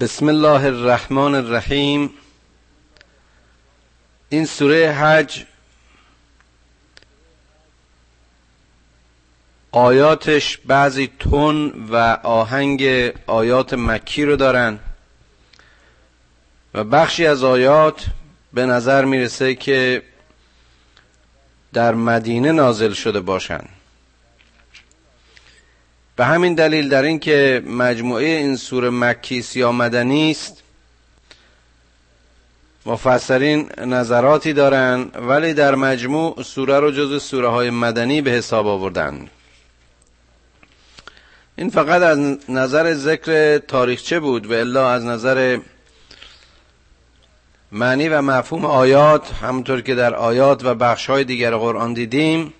بسم الله الرحمن الرحیم. این سوره حج آیاتش بعضی تون و آهنگ آیات مکی رو دارن و بخشی از آیات به نظر می‌رسه که در مدینه نازل شده باشند به همین دلیل در این که مجموعه این سوره مکی یا مدنی است مفسرین نظراتی دارند ولی در مجموع سوره رو جز سوره های مدنی به حساب آوردن. این فقط از نظر ذکر تاریخچه بود؟ و الا از نظر معنی و مفهوم آیات همونطور که در آیات و بخش های دیگر قرآن دیدیم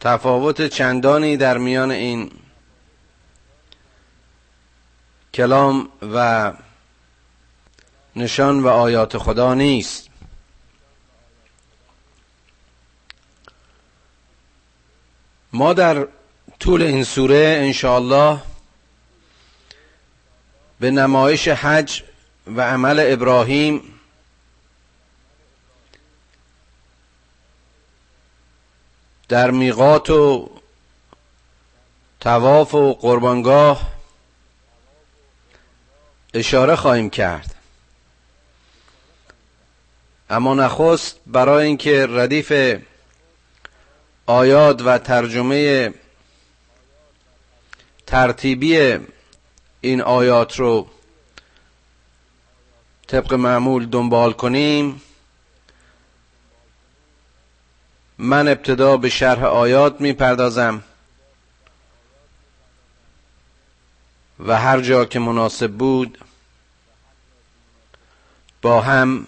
تفاوت چندانی در میان این کلام و نشان و آیات خدا نیست. ما در طول این سوره انشاءالله به نمایش حج و عمل ابراهیم در میقات و تواف و قربانگاه اشاره خواهیم کرد. اما نخست برای اینکه ردیف آیات و ترجمه ترتیبی این آیات رو طبق معمول دنبال کنیم. من ابتدا به شرح آیات می‌پردازم و هر جا که مناسب بود با هم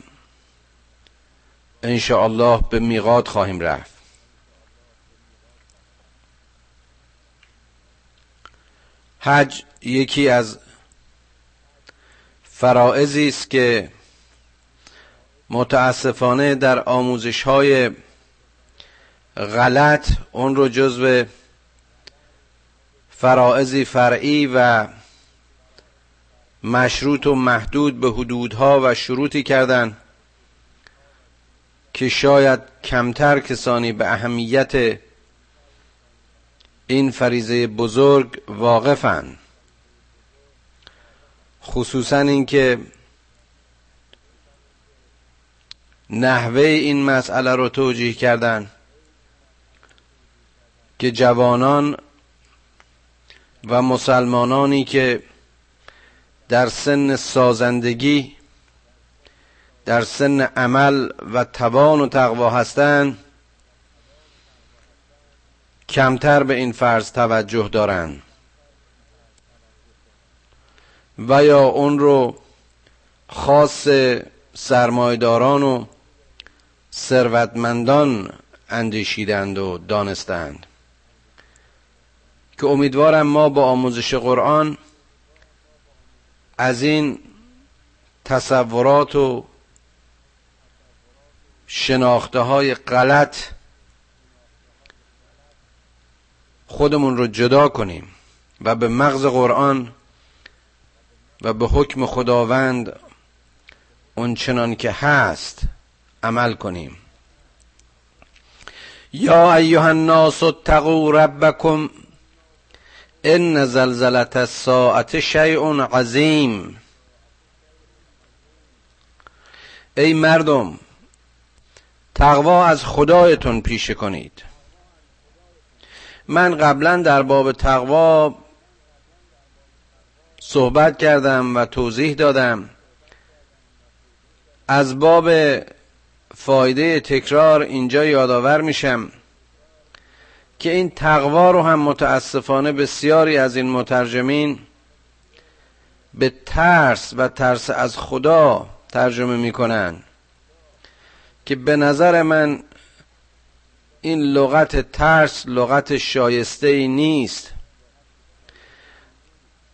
الله به میقات خواهیم رفت. حج یکی از فرائضی است که متاسفانه در آموزش های غلط اون رو جزو فرائضی فرعی و مشروط و محدود به حدودها و شروطی کردن که شاید کمتر کسانی به اهمیت این فریزه بزرگ واقفن. خصوصا اینکه نحوه این مسئله رو توجیه کردن. که جوانان و مسلمانانی که در سن سازندگی در سن عمل و توان و تقوا هستند کمتر به این فرض توجه دارند و یا اون رو خاص سرمایداران و ثروتمندان اندیشیدند و دانستند. که امیدوارم ما با آموزش قرآن از این تصورات و شناخته های غلط خودمون رو جدا کنیم و به مغز قرآن و به حکم خداوند اون چنان که هست عمل کنیم. یا ایها الناس اتقوا ربکم ان زلزلت الساعت شیء عظیم ای مردم تقوا از خدایتون پیشه کنید. من قبلا در باب تقوا صحبت کردم و توضیح دادم. از باب فایده تکرار اینجا یادآور میشم. که این تقوا رو هم متاسفانه بسیاری از این مترجمین به ترس و ترس از خدا ترجمه می‌کنن که به نظر من این لغت ترس لغت شایسته ای نیست.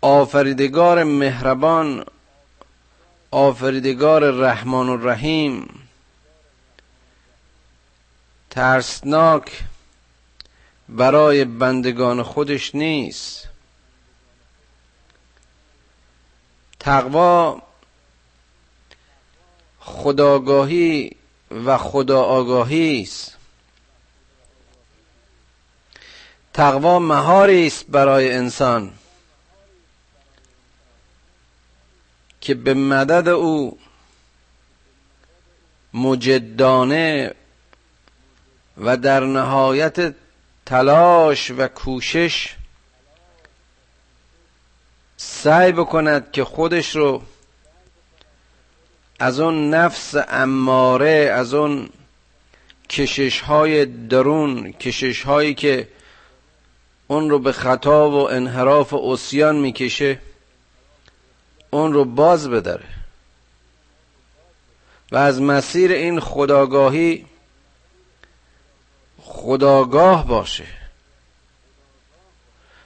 آفریدگار مهربان آفریدگار رحمان و رحیم ترسناک برای بندگان خودش نیست. تقوا خداگاهی و خدا آگاهی است. تقوا مهاری است برای انسان که به مدد او مجدانه و در نهایت تلاش و کوشش سعی بکند که خودش رو از اون نفس اماره از اون کشش های درون کشش هایی که اون رو به خطا و انحراف و اسیان می‌کشه اون رو باز بداره. و از مسیر این خداگاهی خداگاه باشه.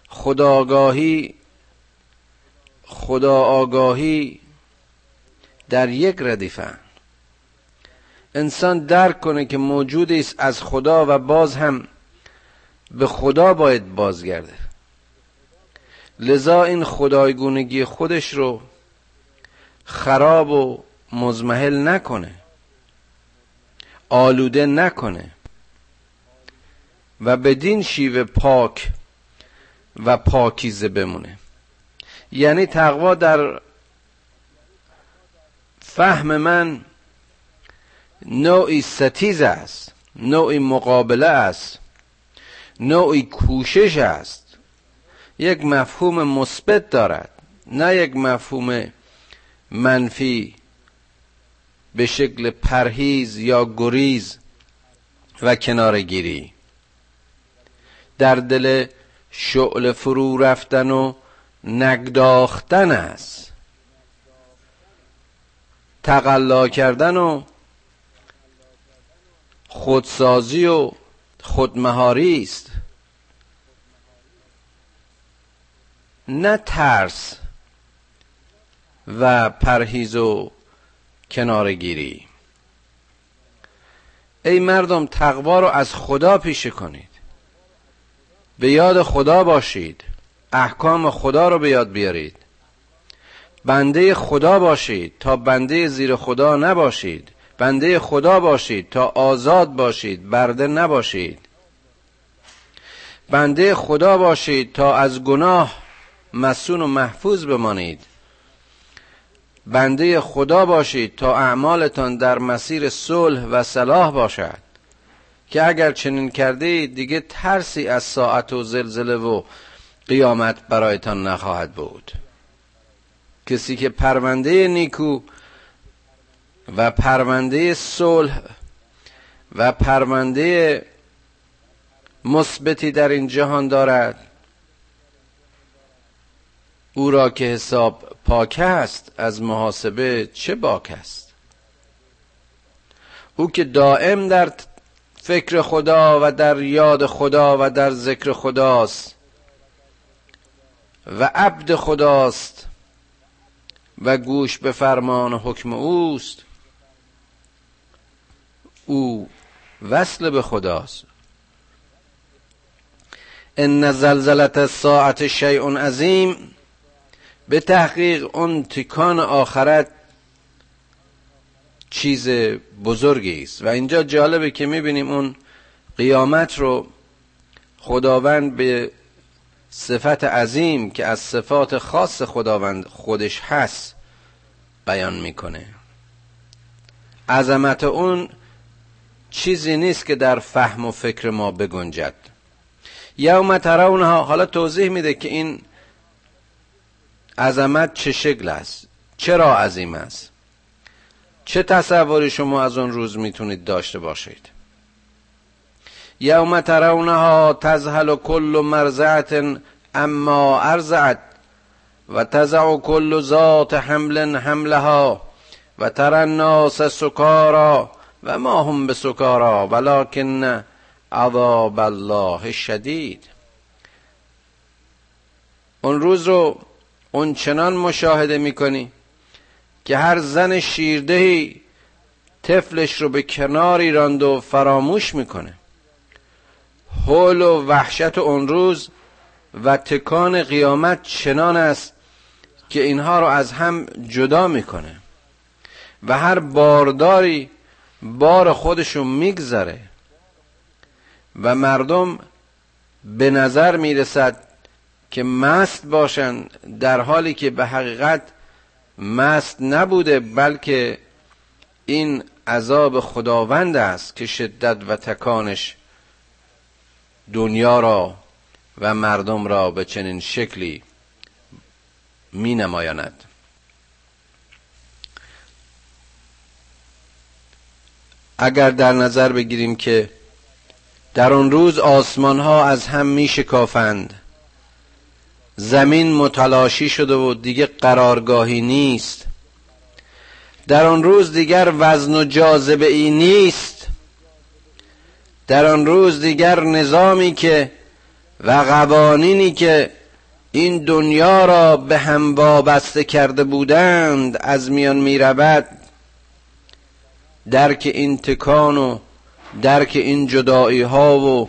خداگاهی خدا آگاهی در یک ردیفن انسان درک کنه که موجودی است از خدا و باز هم به خدا باید بازگرده. لذا این خدایگونگی خودش رو خراب و مزمحل نکنه. آلوده نکنه. و بدین شیوه پاک و پاکیزه بمونه. یعنی تقوا در فهم من نوعی ستیز است نوعی مقابله است نوعی کوشش است. یک مفهوم مثبت دارد نه یک مفهوم منفی به شکل پرهیز یا گریز و کنارگیری. در دل شعل فرو رفتن و نگداختن است. تقلا کردن و خودسازی و خودمهاری است. نه ترس و پرهیز و کنارگیری. ای مردم تقوا رو از خدا پیشه کنید. به یاد خدا باشید. احکام خدا رو به یاد بیارید. بنده خدا باشید تا بنده زیر خدا نباشید. بنده خدا باشید تا آزاد باشید برده نباشید. بنده خدا باشید تا از گناه مسون و محفوظ بمانید. بنده خدا باشید تا اعمالتان در مسیر صلح و صلاح باشد. که اگر چنین کرده دیگه ترسی از ساعت و زلزله و قیامت برایتان نخواهد بود. کسی که پرونده نیکو و پرونده صلح و پرونده مثبتی در این جهان دارد او را که حساب پاک است از محاسبه چه باک است؟ او که دائم در فکر خدا و در یاد خدا و در ذکر خداست و عبد خداست و گوش به فرمان حکم اوست. او وصل به خداست. ان زلزلت الساعت شیء عظیم. به تحقیق اون تکان آخرت چیز بزرگی است. و اینجا جالبه که می‌بینیم اون قیامت رو خداوند به صفت عظیم که از صفات خاص خداوند خودش هست بیان می‌کنه. عظمت اون چیزی نیست که در فهم و فکر ما بگنجد. یوم ترونها حالا توضیح میده که این عظمت چه شکل است؟ چرا عظیم است؟ چه تصوری شما از اون روز می‌تونید داشته باشید؟ یوم ترونها تزهل کل مرزعت اما ارزعت و تزع کل ذات حمل حملها و تر الناس سکارا و ما هم به سکارا ولکن عذاب الله شدید. اون روز رو اون چنان مشاهده می‌کنی که هر زن شیردهی طفلش رو به کناری راند و فراموش می‌کنه. حول و وحشت اون روز و تکان قیامت چنان است که اینها رو از هم جدا می‌کنه و هر بارداری بار خودشو میگذره و مردم به نظر می‌رسد که مست باشند در حالی که به حقیقت مست نبوده بلکه این عذاب خداوند است که شدت و تکانش دنیا را و مردم را به چنین شکلی می نمایاند اگر در نظر بگیریم که در آن روز آسمان ها از هم می شکافند زمین متلاشی شده و دیگه قرارگاهی نیست. در آن روز دیگر وزن و جاذبه ای نیست. در آن روز دیگر نظامی که و قوانینی که این دنیا را به هم وابسته کرده بودند از میان می رود. درک این تکان و درک این جدایی ها و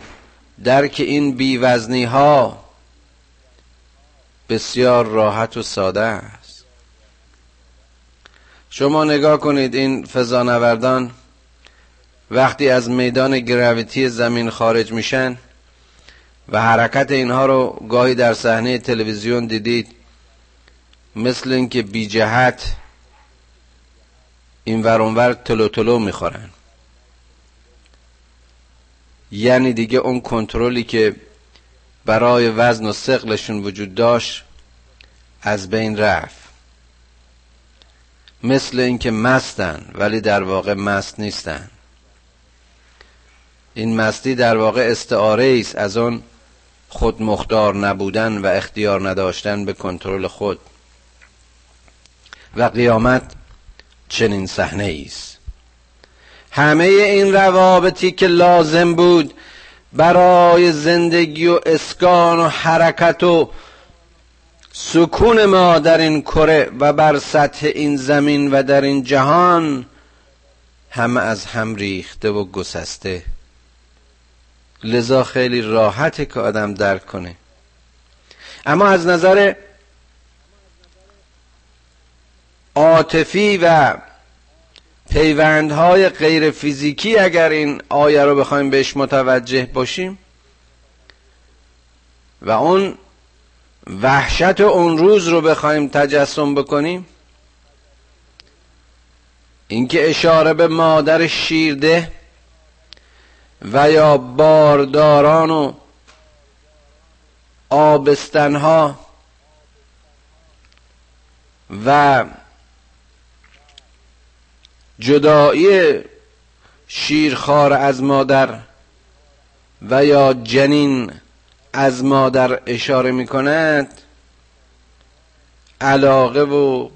درک این بیوزنی ها بسیار راحت و ساده است. شما نگاه کنید این فضانوردان وقتی از میدان گراویتی زمین خارج میشن و حرکت اینها رو گاهی در صحنه تلویزیون دیدید مثل اینکه بی جهت این ورانور تلو تلو می‌خورن. یعنی دیگه اون کنترلی که برای وزن و سقلشون وجود داشت از بین رفت. مثل اینکه مستن ولی در واقع مست نیستن. این مستی در واقع استعاره است از اون خود مختار نبودن و اختیار نداشتن به کنترل خود. و قیامت چنین صحنه است. همه این روابطی که لازم بود برای زندگی و اسکان و حرکت و سکون ما در این کره و بر سطح این زمین و در این جهان همه از هم ریخته و گسسته. لذا خیلی راحته که آدم درک کنه. اما از نظر عاطفی و پیوندهای غیر فیزیکی اگر این آیه رو بخوایم بهش متوجه باشیم و اون وحشت اون روز رو بخوایم تجسم بکنیم اینکه اشاره به مادر شیرده و یا بارداران و آبستنها و جدایی شیرخوار از مادر و یا جنین از مادر اشاره می کند علاقه و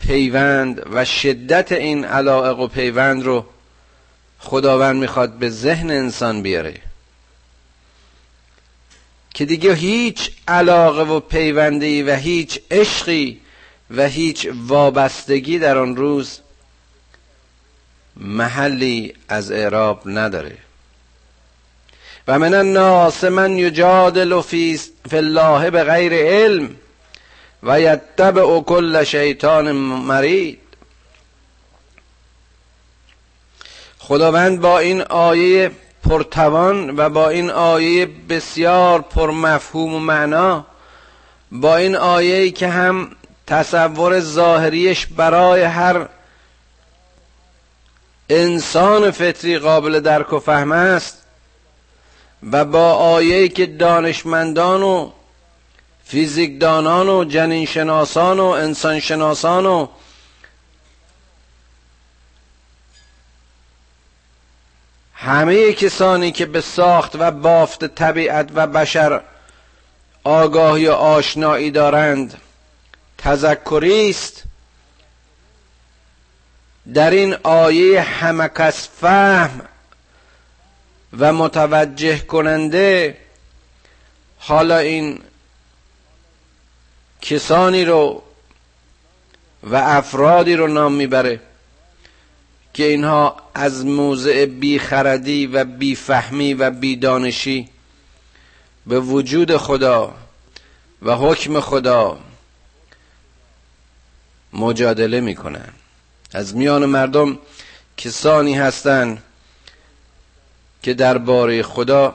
پیوند و شدت این علاقه و پیوند رو خداوند می‌خواد به ذهن انسان بیاره. که دیگه هیچ علاقه و پیوندی و هیچ عشقی و هیچ وابستگی در آن روز محلی از اعراب نداره. و من الناس من یجادل فی الله به غیر علم و یتبع کل شیطان مرید. خداوند با این آیه پرتوان و با این آیه بسیار پرمفهوم و معنا با این آیه که هم تصور ظاهریش برای هر انسان فطری قابل درک و فهم است و با آیه که دانشمندان و فیزیکدانان و جنین شناسان و انسان شناسان و همه کسانی که به ساخت و بافت طبیعت و بشر آگاهی و آشنایی دارند تذکری است. در این آیه همکس فهم و متوجه کننده حالا این کسانی رو و افرادی رو نام می‌بره که اینها از موضع بیخردی و بیفهمی و بیدانشی به وجود خدا و حکم خدا مجادله می‌کنن. از میان مردم کسانی هستند که درباره خدا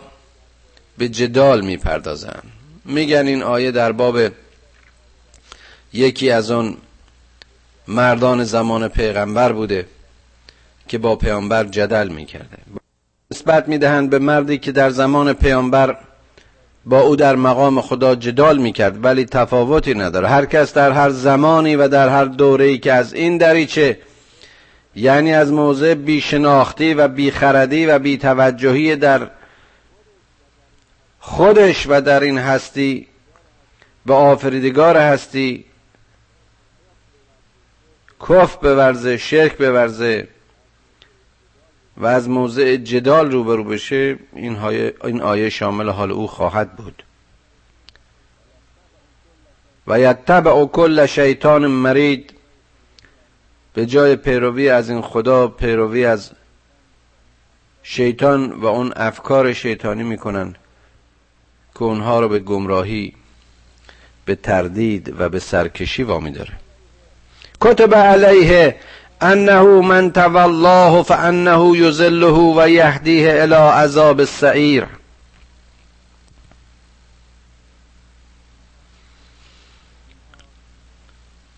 به جدال می‌پردازن میگن این آیه در باب یکی از اون مردان زمان پیغمبر بوده که با پیامبر جدل می‌کرده. نسبت می‌دهند به مردی که در زمان پیامبر با او در مقام خدا جدال می‌کرد ولی تفاوتی نداره. هر کس در هر زمانی و در هر دوره‌ای که از این دریچه یعنی از موضع بیشناختی و بیخردی و بیتوجهی در خودش و در این هستی به آفریدگار هستی کف بورزه شرک بورزه و از موضع جدال روبرو بشه این, این آیه شامل حال او خواهد بود. و یتبع کل شیطان مرید به جای پیروی از این خدا پیروی از شیطان و اون افکار شیطانی می‌کنن که اونها رو به گمراهی به تردید و به سرکشی وامی داره. کتب علیه انه من تولاه فانه یذله و یهدیه الى عذاب السعیر.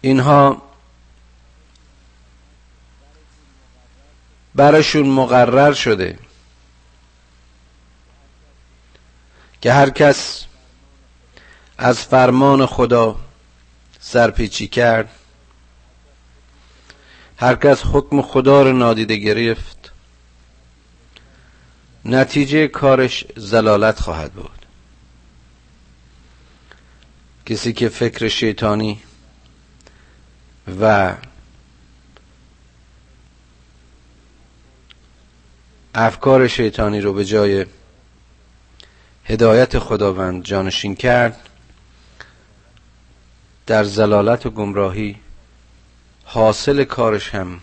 اینها برشون مقرر شده که هر کس از فرمان خدا سرپیچی کرد. هر کس حکم خدا رو نادیده گرفت. نتیجه کارش زلالت خواهد بود. کسی که فکر شیطانی و افکار شیطانی رو به جای هدایت خداوند جانشین کرد در زلالت و گمراهی حاصل کارش هم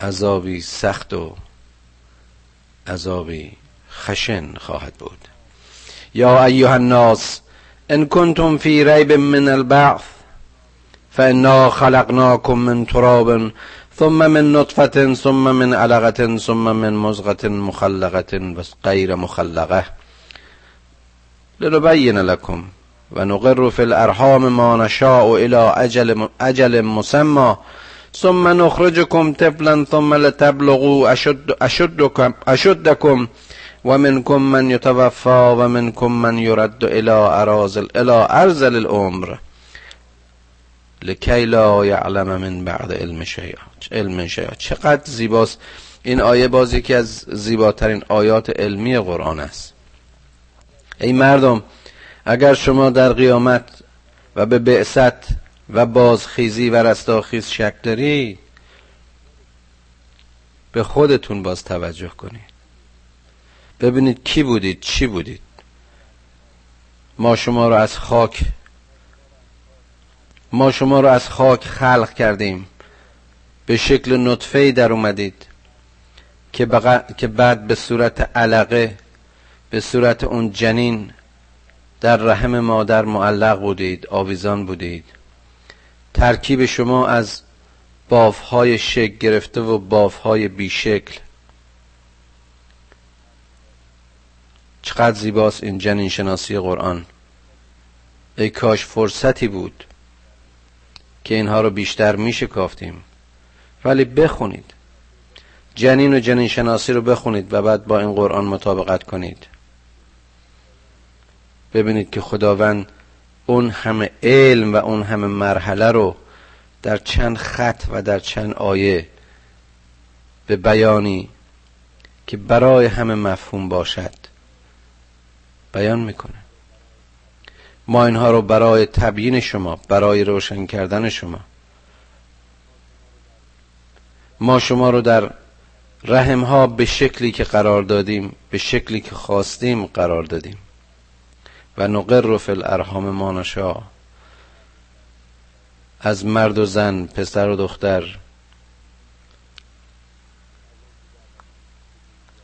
عذابی سخت و عذابی خشن خواهد بود. یا ایها الناس ان کنتم فی ریب من البعث فانا خلقناكم من تراب ثم من نطفة ثم من علقة ثم من مزغة مخلقة غير مخلقة. لنبين لكم ونقر في الارحام ما نشاء الى اجل, اجل مسمى. ثم نخرجكم طفلا ثم لتبلغوا أشد أشدكم, أشدكم. ومنكم من يتوفى ومنكم من يرد إلى أرازل إلى أرزل الأمر لکی لا یعلم من بعد علم شیء علم شیء چقدر زیباست. این آیه باز یکی از زیباترین آیات علمی قرآن است. ای مردم اگر شما در قیامت و به بعثت و بازخیزی و رستاخیز شک دارید به خودتون باز توجه کنید. ببینید کی بودید چی بودید. ما شما رو از خاک ما شما رو از خاک خلق کردیم. به شکل نطفه در اومدید که, که بعد به صورت علقه به صورت اون جنین در رحم مادر معلق بودید آویزان بودید. ترکیب شما از بافهای شکل گرفته و بافهای بیشکل. چقدر زیباست این جنین شناسی قرآن. ای کاش فرصتی بود که اینها رو بیشتر میشه کافتیم. ولی بخونید. جنین و جنین شناسی رو بخونید و بعد با این قرآن مطابقت کنید. ببینید که خداوند اون همه علم و اون همه مرحله رو در چند خط و در چند آیه به بیانی که برای همه مفهوم باشد. بیان می‌کنه. ما اینها رو برای تبیین شما برای روشن کردن شما. ما شما رو در رحم ها به شکلی که قرار دادیم به شکلی که خواستیم قرار دادیم. و نقر فی الارحام ما نشا از مرد و زن پسر و دختر.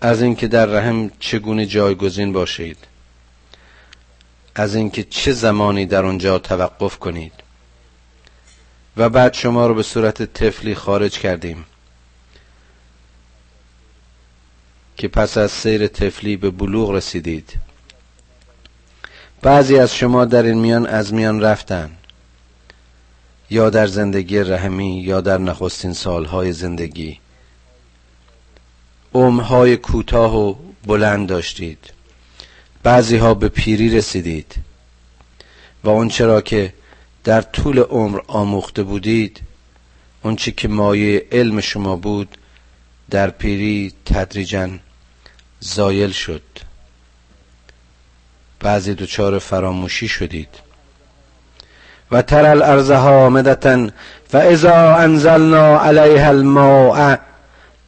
از اینکه در رحم چگونه جایگزین باشید. از اینکه چه زمانی در اونجا توقف کنید. و بعد شما رو به صورت طفلی خارج کردیم. که پس از سیر طفلی به بلوغ رسیدید. بعضی از شما در این میان از میان رفتن یا در زندگی رحمی یا در نخستین سالهای زندگی. عمرهای کوتاه و بلند داشتید. بعضی ها به پیری رسیدید. و اون چرا که در طول عمر آموخته بودید اون که مایه علم شما بود در پیری تدریجا زایل شد. بعضی دچار فراموشی شدید. و تر الارض حامدتا فاذا انزلنا علیها الماء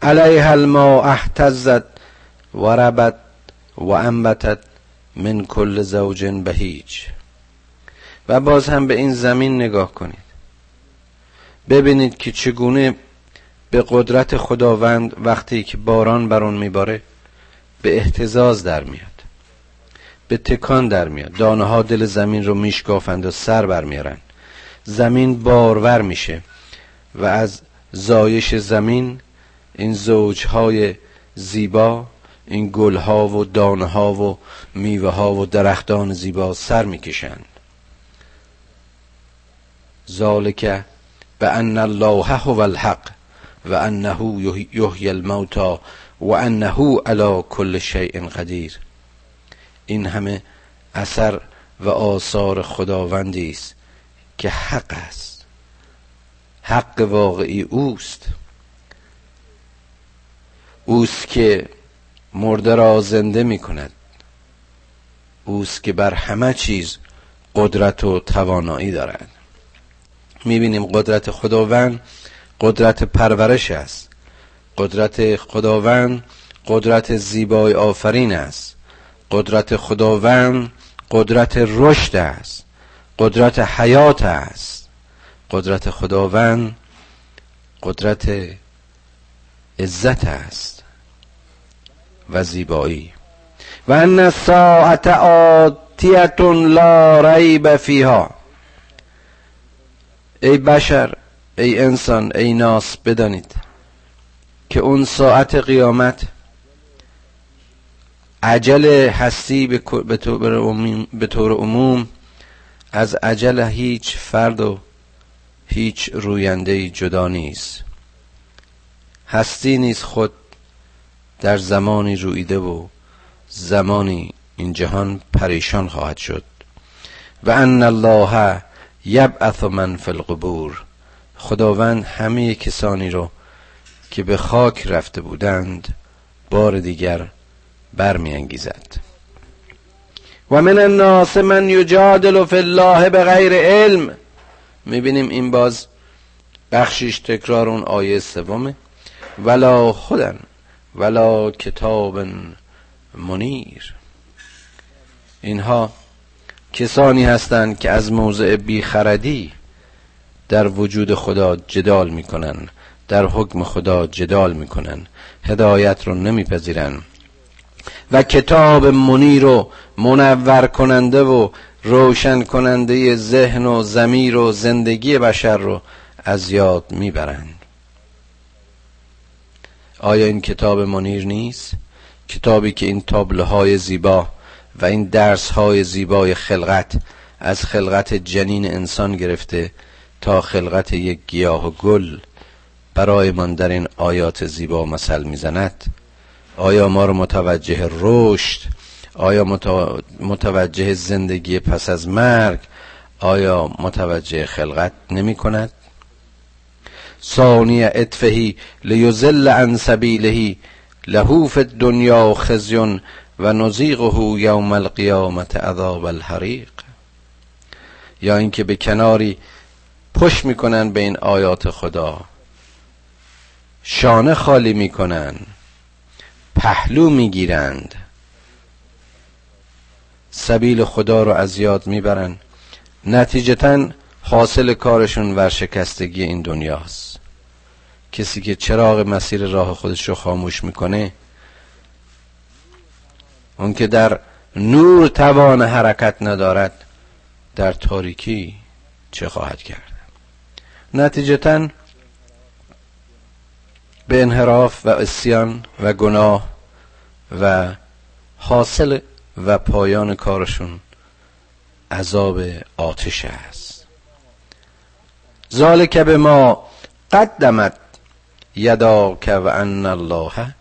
علیها الماء احتزت و ربت و انبتت من کل زوج بهیج. و باز هم به این زمین نگاه کنید. ببینید که چگونه به قدرت خداوند وقتی که باران بر اون میباره به احتزاز در میاد. به تکان در میاد. دانه ها دل زمین رو میشکافند و سر برمیارن زمین بارور میشه و از زایش زمین این زوجهای زیبا این گلها و دانه ها و میوه ها و درختان زیبا سر می‌کشند. ذالک به ان الله هو الحق و انه یحیی الموتا و انه علی کل شیء قدیر. این همه اثر و آثار خداوندی است که حق است. حق واقعی اوست. اوست که مرده را زنده می کند. اوست که بر همه چیز قدرت و توانایی دارد. می‌بینیم قدرت خداوند قدرت پرورش است. قدرت خداوند قدرت زیبای آفرین است. قدرت خداوند قدرت رشد است قدرت حیات است. قدرت خداوند قدرت عزت است و زیبایی. و ان ساعت آتیت لا ریب فیها. ای بشر ای انسان ای ناس بدانید که اون ساعت قیامت عجل هستی به طور عموم از عجل هیچ فرد و هیچ روینده جدا نیست. هستی نیست خود در زمانی رویده و زمانی این جهان پریشان خواهد شد. و ان الله یبعث من فی القبور. خداوند همه کسانی رو که به خاک رفته بودند بار دیگر برمیانگیزد. و من الناس من یجادل فی الله به غیر علم. می‌بینیم این باز بخشیش تکرار اون آیه سومه. ولا خودن ولا کتاب منیر. اینها کسانی هستند که از موضع بیخردی در وجود خدا جدال می‌کنن در حکم خدا جدال می‌کنن هدایت رو نمیپذیرن. و کتاب منیر و منور کننده و روشن کننده ذهن و زمیر و زندگی بشر رو از یاد می‌برند آیا این کتاب منیر نیست؟ کتابی که این تابلوهای زیبا و این درس های زیبای خلقت از خلقت جنین انسان گرفته تا خلقت یک گیاه و گل برایمان در این آیات زیبا مثل می‌زند آیا ما رو متوجه رشد؟ آیا متوجه زندگی پس از مرگ؟ آیا متوجه خلقت نمی کند؟ ثانی اطفهی لیزل عن سبیلهی لهوف الدنیا خزیون و نزیقه یوم القیامت عذاب الحریق. یا اینکه به کناری پشت می‌کنن به این آیات خدا. شانه خالی می‌کنن پهلو می‌گیرند. سبیل خدا رو از یاد می‌برن. نتیجتا حاصل کارشون ورشکستگی این دنیاست. کسی که چراغ مسیر راه خودش رو خاموش می‌کنه اون که در نور توان حرکت ندارد در تاریکی چه خواهد کرد؟ نتیجتا به انحراف و اسیان و گناه و حاصل و پایان کارشون عذاب آتش است. ذالک به ما قدمت یداک و ان الله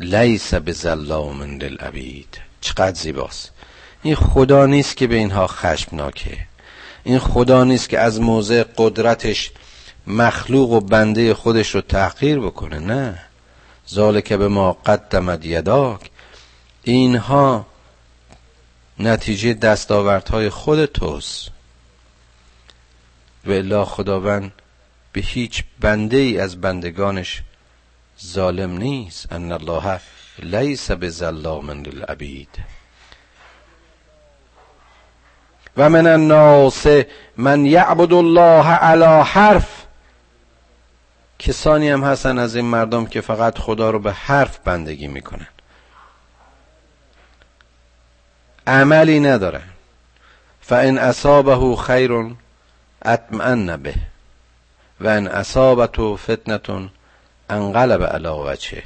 لیس به ظلام للعبید. چقدر زیباست. این خدا نیست که به اینها خشمناکه. این خدا نیست که از موضع قدرتش مخلوق و بنده خودش رو تحقیر بکنه نه. ذالک به ما قدمت یداک. اینها نتیجه دستاوردهای خود توست. و الا خداوند به هیچ بنده ای از بندگانش ظالم نیست. ان الله لیس به ظلام للعبید. و من الناس من یعبد الله علی حرف. کسانی هم هستن از این مردم که فقط خدا رو به حرف بندگی می‌کنن. عملی ندارن فان اصابه خیر اطمئن به و ان اصابته فتنه انقلب علی وجهه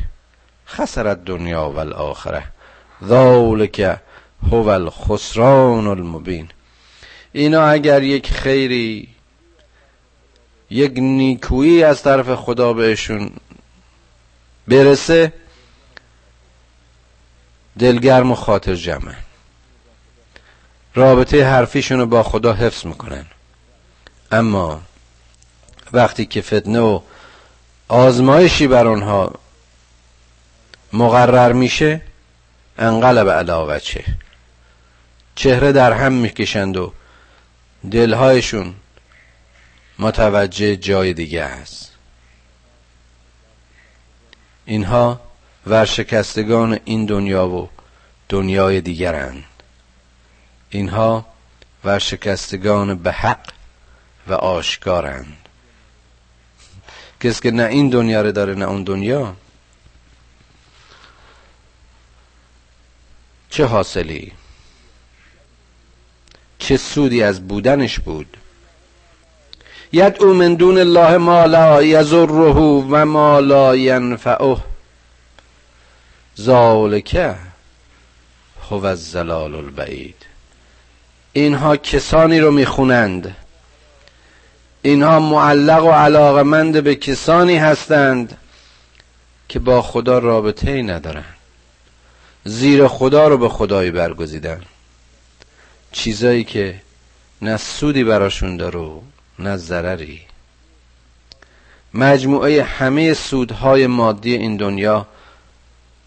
خسر الدنیا و الاخره ذالک هو الخسران المبین اینا اگر یک خیری یک نیکویی از طرف خدا بهشون برسه دلگرم و خاطر جمع رابطه حرفیشون رو با خدا حفظ می‌کنن. اما وقتی که فتنه و آزمایشی بر آنها مقرر میشه انقلب علاوچه چهره در هم می‌کشند و دلهایشون متوجه جای دیگه است. اینها ورشکستگان این دنیا و دنیای دیگرند. اینها ورشکستگان به حق و آشکارند. کسی که نه این دنیا رو داره نه اون دنیا چه حاصلی؟ چه سودی از بودنش بود؟ یدعو من دون الله ما لا یضره و ما لا ینفعه. ذالک هو الزلال البعید. اینها کسانی رو می‌خونند. اینها معلق و علاقمند به کسانی هستند که با خدا رابطه ای ندارند زیر خدا رو به خدایی برگزیدن. چیزایی که نه سودی براشون داره نه ضرری. مجموعه همه سودهای مادی این دنیا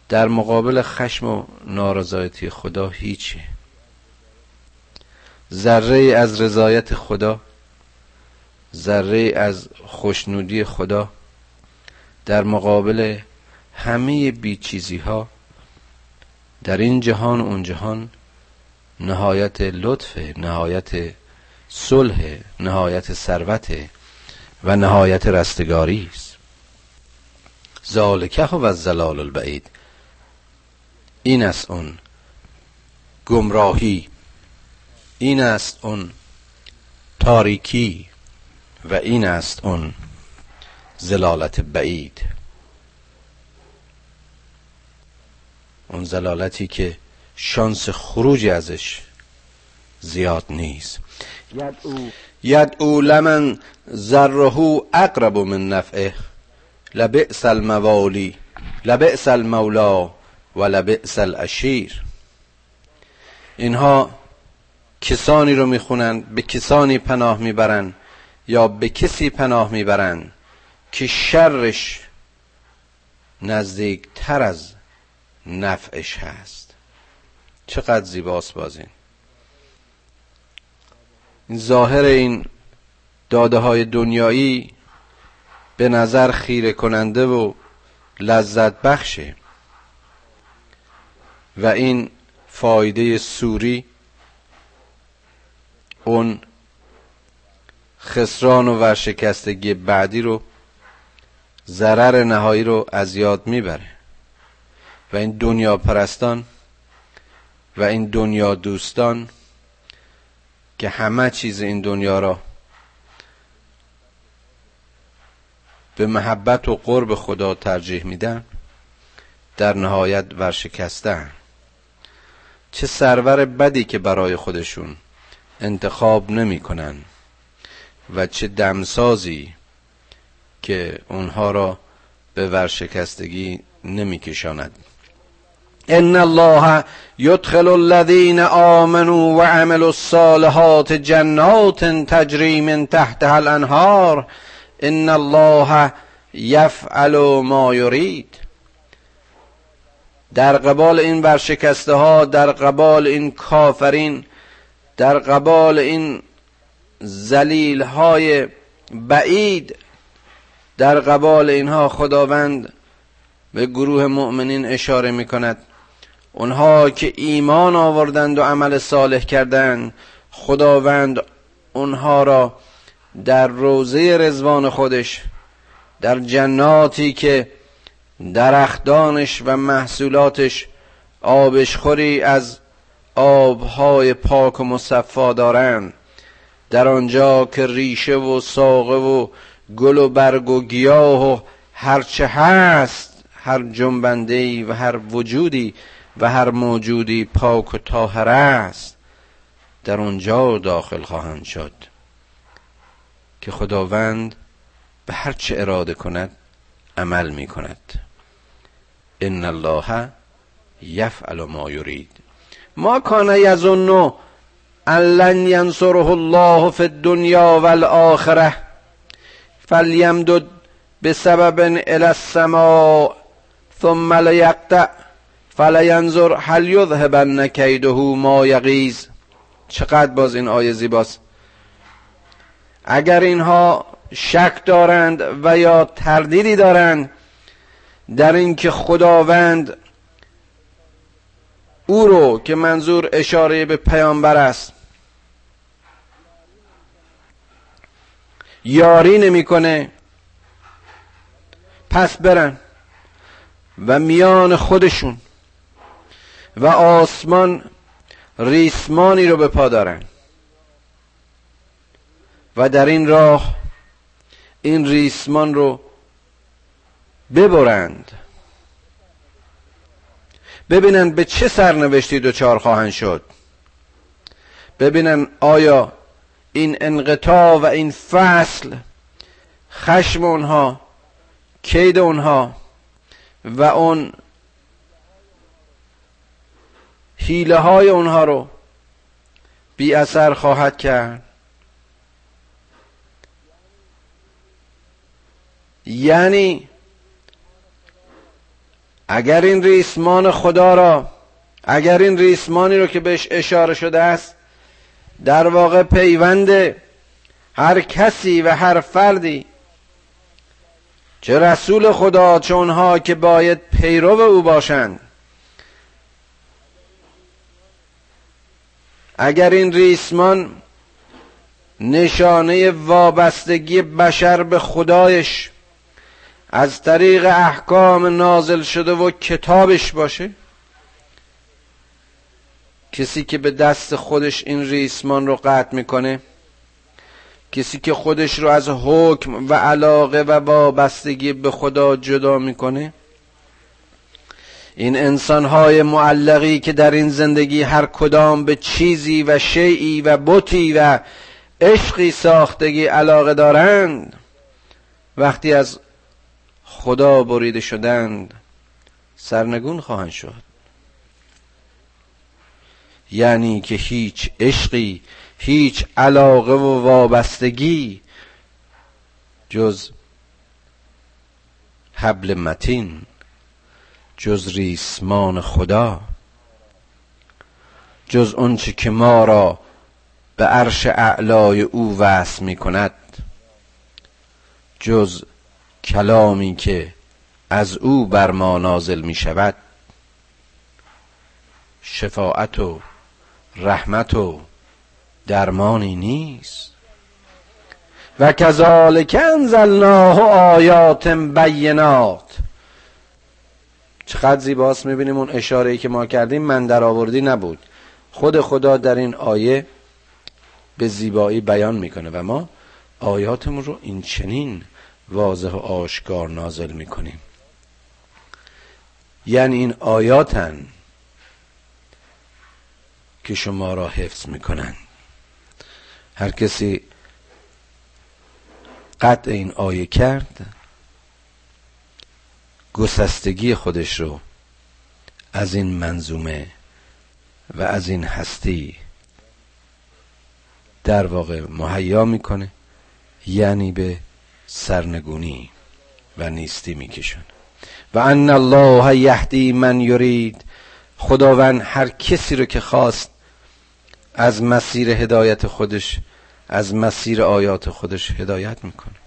در مقابل خشم و نارضایتی خدا هیچه ذره از رضایت خدا ذره از خوشنودی خدا در مقابل همه بیچیزی ها در این جهان و اون جهان نهایت لطف نهایت صلح نهایت ثروت و نهایت رستگاری است. ذالکه و زلال البعید. این است اون گمراهی این است اون تاریکی و این است اون زلالت بعید. اون زلالتی که شانس خروج ازش زیاد نیست. یدعو. لمن ذره اقرب من نفعه. لبئس الموالی لبئس المولا و لبئس الاشیر. اینها کسانی رو می‌خونند به کسانی پناه می‌برند یا به کسی پناه می‌برند که شرش نزدیک تر از نفعش هست. چقدر زیباست بازین. ظاهر این داده های دنیایی به نظر خیره کننده و لذت بخشه. و این فایده سوری اون خسران و ورشکستگی بعدی رو ضرر نهایی رو از یاد می‌بره. و این دنیا پرستان و این دنیا دوستان که همه چیز این دنیا را به محبت و قرب خدا ترجیح میدن در نهایت ورشکستن. چه سرور بدی که برای خودشون انتخاب نمی‌کنن و چه دمسازی که اونها را به ورشکستگی نمیکشاند. ان الله يدخل الذين آمنوا وعملوا الصالحات جنات تجري من تحتها الانهار ان الله یفعل ما یرید در قبال این ورشکسته ها در قبال این کافرین در قبال این زلیل های بعید در قبال اینها خداوند به گروه مؤمنین اشاره می کند اونها که ایمان آوردند و عمل صالح کردند خداوند اونها را در روزه رزوان خودش در جناتی که درختانش و محصولاتش آبشخوری از آبهای پاک و مصفا دارند. در آنجا که ریشه و ساقه و گل و برگ و گیاه و هرچه هست هر جنبنده و هر وجودی و هر موجودی پاک و طاهر است در آنجا داخل خواهند شد. که خداوند به هر چه اراده کند عمل می کند ان الله یفعل ما یرید. ما کان یظن ان ینصره الله فی الدنیا والآخره فلیمدد بسبب الى السماء ثم لیقطع فلینظر هل یذهبن کیده ما یغیز چقدر باز این آیه زیباست. اگر اینها شک دارند و یا تردیدی دارند در اینکه خداوند او رو که منظور اشاره به پیامبر است یاری نمی‌کنه پس برن و میان خودشون و آسمان ریسمانی رو به پا دارن. و در این راه این ریسمان رو ببرند. ببینن به چه سرنوشتی دوچار خواهند شد. ببینن آیا این انقطاع و این فصل خشم اونها کید اونها و اون حیله های اونها رو بی اثر خواهد کرد. یعنی اگر این ریسمان خدا را اگر این ریسمانی رو که بهش اشاره شده است در واقع پیوند هر کسی و هر فردی چه رسول خدا چه اونها که باید پیرو او باشند اگر این ریسمان نشانه وابستگی بشر به خدایش از طریق احکام نازل شده و کتابش باشه کسی که به دست خودش این ریسمان رو قطع می‌کنه کسی که خودش رو از حکم و علاقه و وابستگی به خدا جدا می‌کنه این انسانهای معلقی که در این زندگی هر کدام به چیزی و شیعی و بطی و عشقی ساختگی علاقه دارند وقتی از خدا بریده شدند سرنگون خواهند شد. یعنی که هیچ عشقی هیچ علاقه و وابستگی جز حبل متین. جز ریسمان خدا جز آنچه که ما را به عرش اعلای او وصل می کند جز کلامی که از او بر ما نازل می شود. شفاعت و رحمت و درمانی نیست. و کذالک انزلناه آیات بینات چقدر زیباست می‌بینیم اون اشاره ای که ما کردیم من در آوردی نبود. خود خدا در این آیه به زیبایی بیان می‌کنه و ما آیاتمون رو این چنین واضح و آشکار نازل می‌کنیم. یعنی این آیاتن که شما را حفظ می‌کنند هر کسی قطع این آیه کرد گسستگی خودش رو از این منظومه و از این هستی در واقع مهیا می‌کنه یعنی به سرنگونی و نیستی می‌کشن و ان الله یهدی من یرید خداوند هر کسی رو که خواست از مسیر هدایت خودش از مسیر آیات خودش هدایت می‌کنه.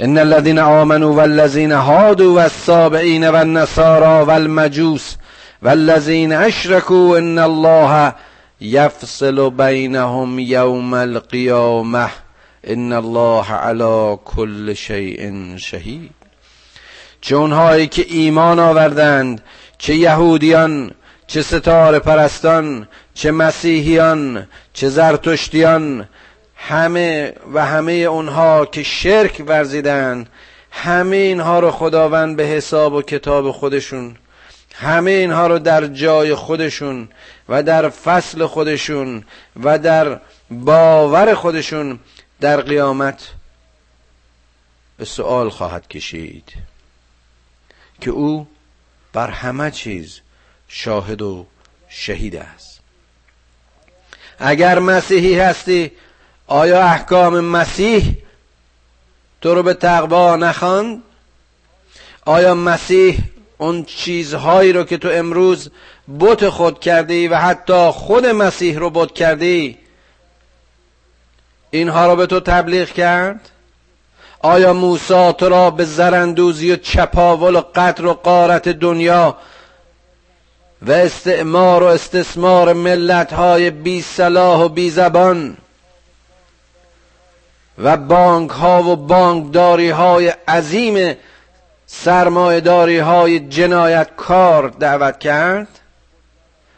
ان الذين آمنوا والذين هادوا والسابعين والنصارى والمجوس والذين اشركوا ان الله يفصل بينهم يوم القيامه ان الله على كل شيء شهید چه اونهایی که ایمان آوردند چه یهودیان چه ستاره پرستان چه مسیحیان چه زرتشتیان همه و همه اونها که شرک ورزیدن همه اینها رو خداوند به حساب و کتاب خودشون همه اینها رو در جای خودشون و در فصل خودشون و در باور خودشون در قیامت به سؤال خواهد کشید که او بر همه چیز شاهد و شهید است. اگر مسیحی هستی آیا احکام مسیح تو رو به تقوا نخواند؟ آیا مسیح اون چیزهایی رو که تو امروز بت خود کردی و حتی خود مسیح رو بت کردی اینها رو به تو تبلیغ کرد؟ آیا موسی تو را به زرندوزی و چپاول و قتل و قارت دنیا و استعمار و استثمار ملت های بی صلاح و بی زبان و بانک ها و بانکداری های عظیم سرمایداری های جنایت کار دعوت کرد؟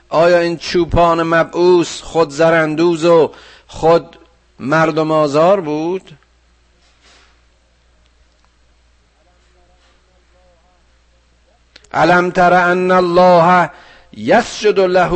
آیا این چوپان مبعوث خود زرندوز و خود مردم آزار بود؟ علم تر ان الله یسجد له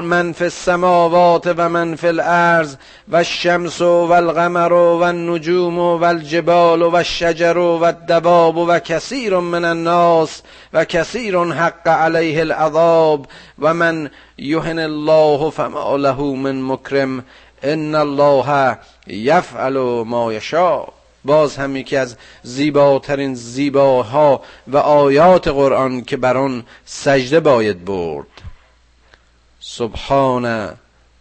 من فی السماوات و من فی الارض و الشمس و القمر و النجوم و الجبال و الشجر و الدواب و کثیر من الناس و کثیر حق علیه العذاب و من یهن الله فما له من مکرم ان الله یفعل ما یشاء. باز هم یکی از زیباترین زیباها و آیات قرآن که بر آن سجده باید برد. سبحان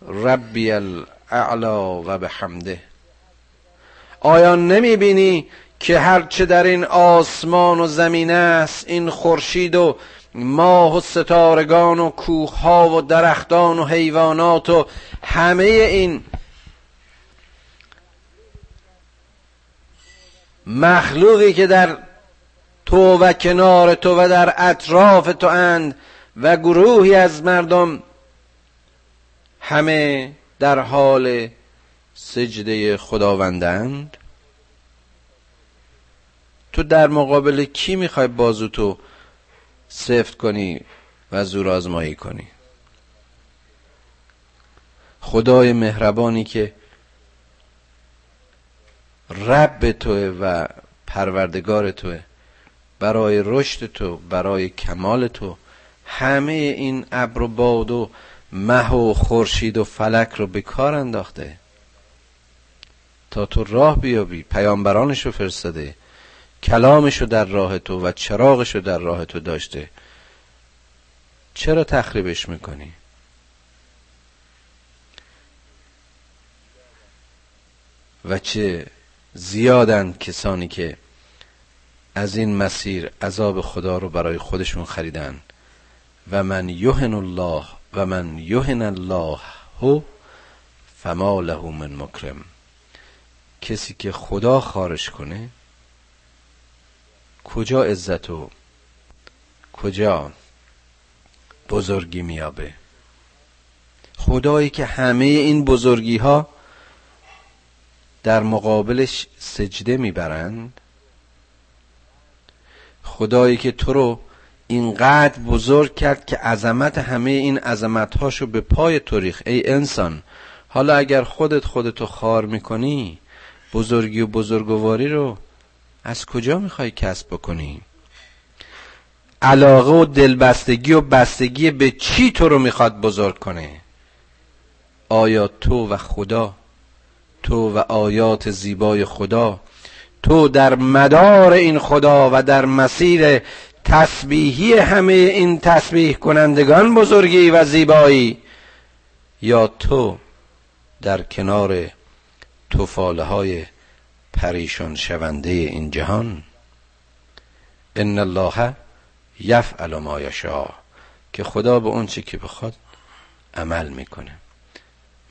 ربی الاعلا و بحمده. آیا نمی بینی که هرچه در این آسمان و زمین است این خورشید و ماه و ستارگان و کوه و درختان و حیوانات و همه این مخلوقی که در تو و کنار تو و در اطراف تو اند و گروهی از مردم همه در حال سجده خداوندند. تو در مقابل کی می‌خوای بازو تو سفت کنی و زور آزمایی کنی؟ خدای مهربانی که رب توه و پروردگار توه برای رشد تو برای کمال تو. همه این ابر و باد و مه و خورشید و فلک رو به کار انداخته. تا تو راه بیابی پیامبرانش رو فرستاده. کلامش رو در راه تو و چراغش رو در راه تو داشته. چرا تخریبش می‌کنی؟ و چه؟ زیادن کسانی که از این مسیر عذاب خدا رو برای خودشون خریدن. و من یهن الله و من یهن الله هو فما له من مکرم. کسی که خدا خارش کنه کجا عزت و کجا بزرگی میابه؟ خدایی که همه این بزرگی ها در مقابلش سجده می‌برند. خدایی که تو رو اینقدر بزرگ کرد که عظمت همه این عظمت هاشو به پای تو ای انسان حالا اگر خودت خودتو خار می‌کنی بزرگی و بزرگواری رو از کجا می‌خوای کسب بکنی؟ علاقه و دلبستگی و بستگی به چی تو رو می‌خواد بزرگ کنه؟ آیا تو و خدا تو و آیات زیبای خدا. تو در مدار این خدا و در مسیر تسبیحی همه این تسبیح کنندگان بزرگی و زیبایی یا تو در کنار توفاله های پریشان شونده این جهان. ان الله یفعل ما یشاء که خدا به اون چی که بخواد عمل می‌کنه.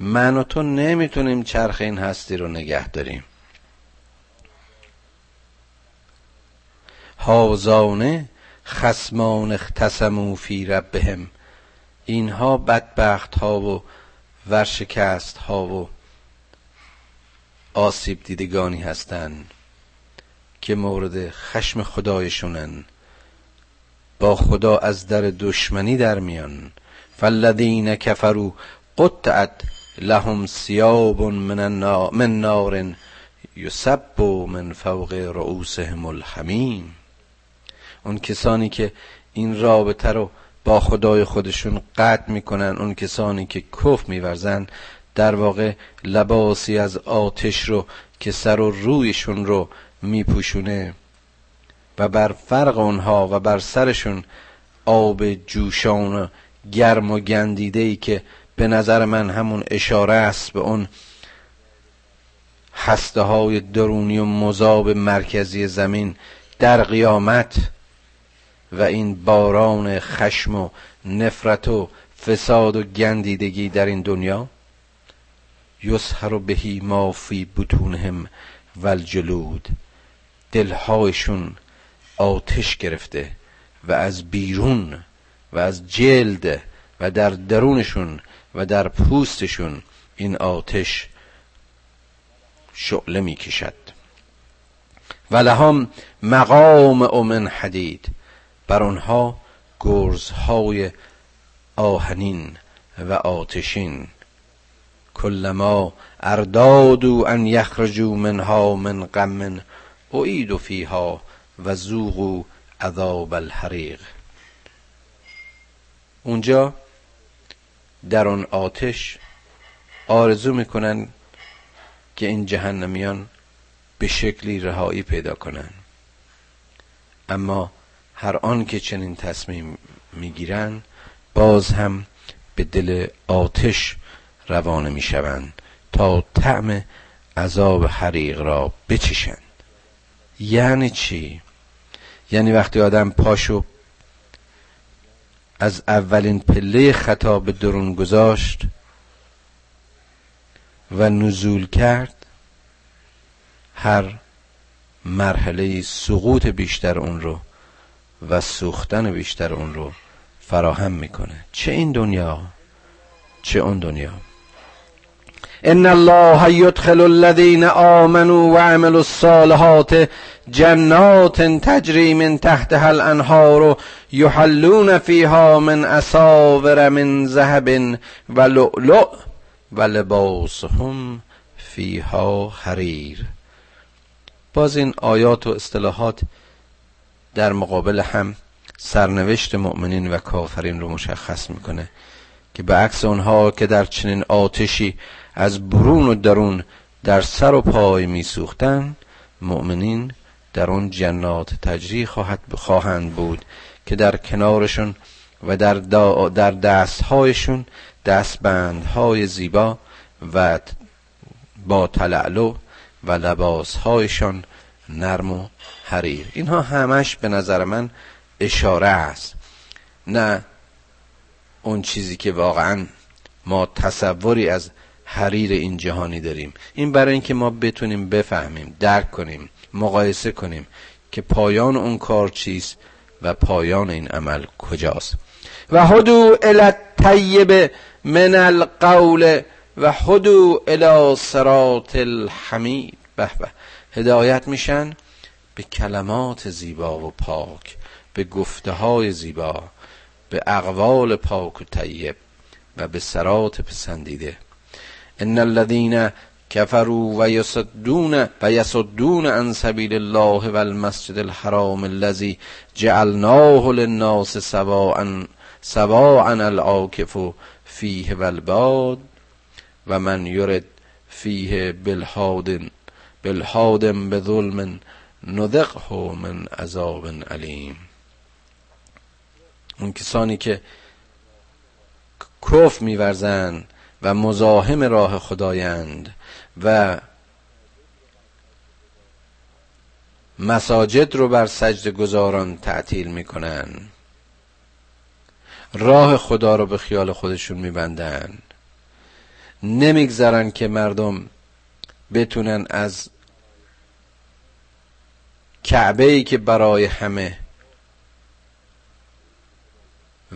من و تو نمی‌تونیم چرخ این هستی رو نگه داریم. هازانه خسمان اختصمو فی ربهم. اینها بدبخت ها و ورشکست ها و آسیب دیدگانی هستند که مورد خشم خدایشونن. با خدا از در دشمنی در میان. فالذین کفروا قطعت لهم ثیاب من, من نار یسب من فوق رؤوسهم الحمیم. اون کسانی که این رابطه رو با خدای خودشون قطع می‌کنن اون کسانی که کف میورزن در واقع لباسی از آتش رو که سر و رویشون رو میپوشونه و بر فرق اونها و بر سرشون آب جوشان گرم و گندیده ای که به نظر من همون اشاره است به اون هسته های درونی و مذاب مرکزی زمین در قیامت و این باران خشم و نفرت و فساد و گندیدگی در این دنیا. یسهر بهی ما فی بطونهم والجلود. دلهایشون آتش گرفته و از بیرون و از جلد و در درونشون و در پوستشون این آتش شعله می کشد و لهم مقام من حدید. بر آنها گرزهای آهنین و آتشین. کلما اردادو ان یخرجو منها من غم اعیدو فیها و زوغو عذاب الحریق. اونجا در آن آتش آرزو می‌کنن که این جهنمیان به شکلی رهایی پیدا کنن. اما هر آن که چنین تصمیم می‌گیرن باز هم به دل آتش روانه می‌شوند تا طعم عذاب حریق را بچشند. یعنی چی؟ یعنی وقتی آدم پاشو از اولین پله خطا به درون گذاشت و نزول کرد هر مرحله سقوط بیشتر اون رو و سوختن بیشتر اون رو فراهم می‌کنه. چه این دنیا؟ چه اون دنیا؟ ان الله يدخل الذين آمنوا وعملوا الصالحات جنات تجري من تحتها الانهار يحلون فيها من اساور من ذهب ولؤلؤ ولباسهم فيها حرير باز این آیات و اصطلاحات در مقابل هم سرنوشت مؤمنین و کافرین رو مشخص می‌کنه که به عکس اونها که در چنین آتشی از برون و درون در سر و پای میسوختند مؤمنین در اون جنات تجری خواهد خواهند بود که در کنارشون و در, در دستهایشون دستبندهای زیبا و با تلعلو و لباسهایشان نرم و حریر. اینها همش به نظر من اشاره است. نه اون چیزی که واقعا ما تصوری از حریر این جهانی داریم. این برای اینکه ما بتونیم بفهمیم درک کنیم. مقایسه کنیم که پایان اون کار چیست و پایان این عمل کجاست. و هدو الى من القول و هدو الى صراط الحمید. به به. هدایت میشن به کلمات زیبا و پاک به گفته های زیبا به اقوال پاک و طیب و به سرات پسندیده. ان الذين كفروا و یصدون و یصدون عن سبیل الله و المسجد الحرام الذي جعلناه للناس سواء سواء العاکف فیه والباد و من یرد فیه بالحاد بالحاد به ظلم نذقه من عذاب علیم. اون کسانی که کف میورزند و مزاحم راه خدایند و مساجد رو بر سجد گذاران تعطیل می‌کنن. راه خدا رو به خیال خودشون میبندن. نمیگذرن که مردم بتونن از کعبه ای که برای همه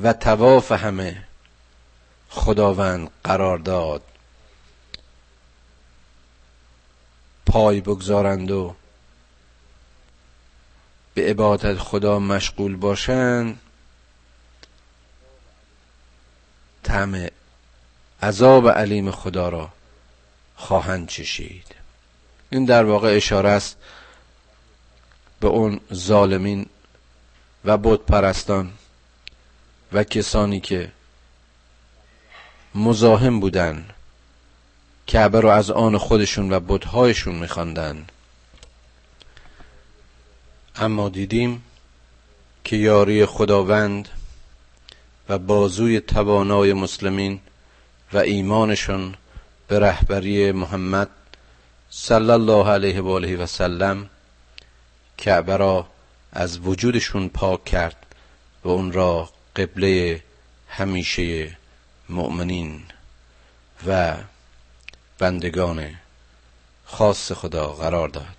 و تواف همه خداوند قرار داد پای بگذارند و به عبادت خدا مشغول باشند طعم عذاب علیم خدا را خواهند چشید. این در واقع اشاره است به اون ظالمین و بت پرستان و کسانی که مزاحم بودن کعبه رو از آن خودشون و بتهایشون میخواندن. اما دیدیم که یاری خداوند و بازوی توانای مسلمین و ایمانشون به رهبری محمد صلی الله علیه و آله و سلم کعبه را از وجودشون پاک کرد و اون را قبله همیشه مؤمنین و بندگان خاص خدا قرار داد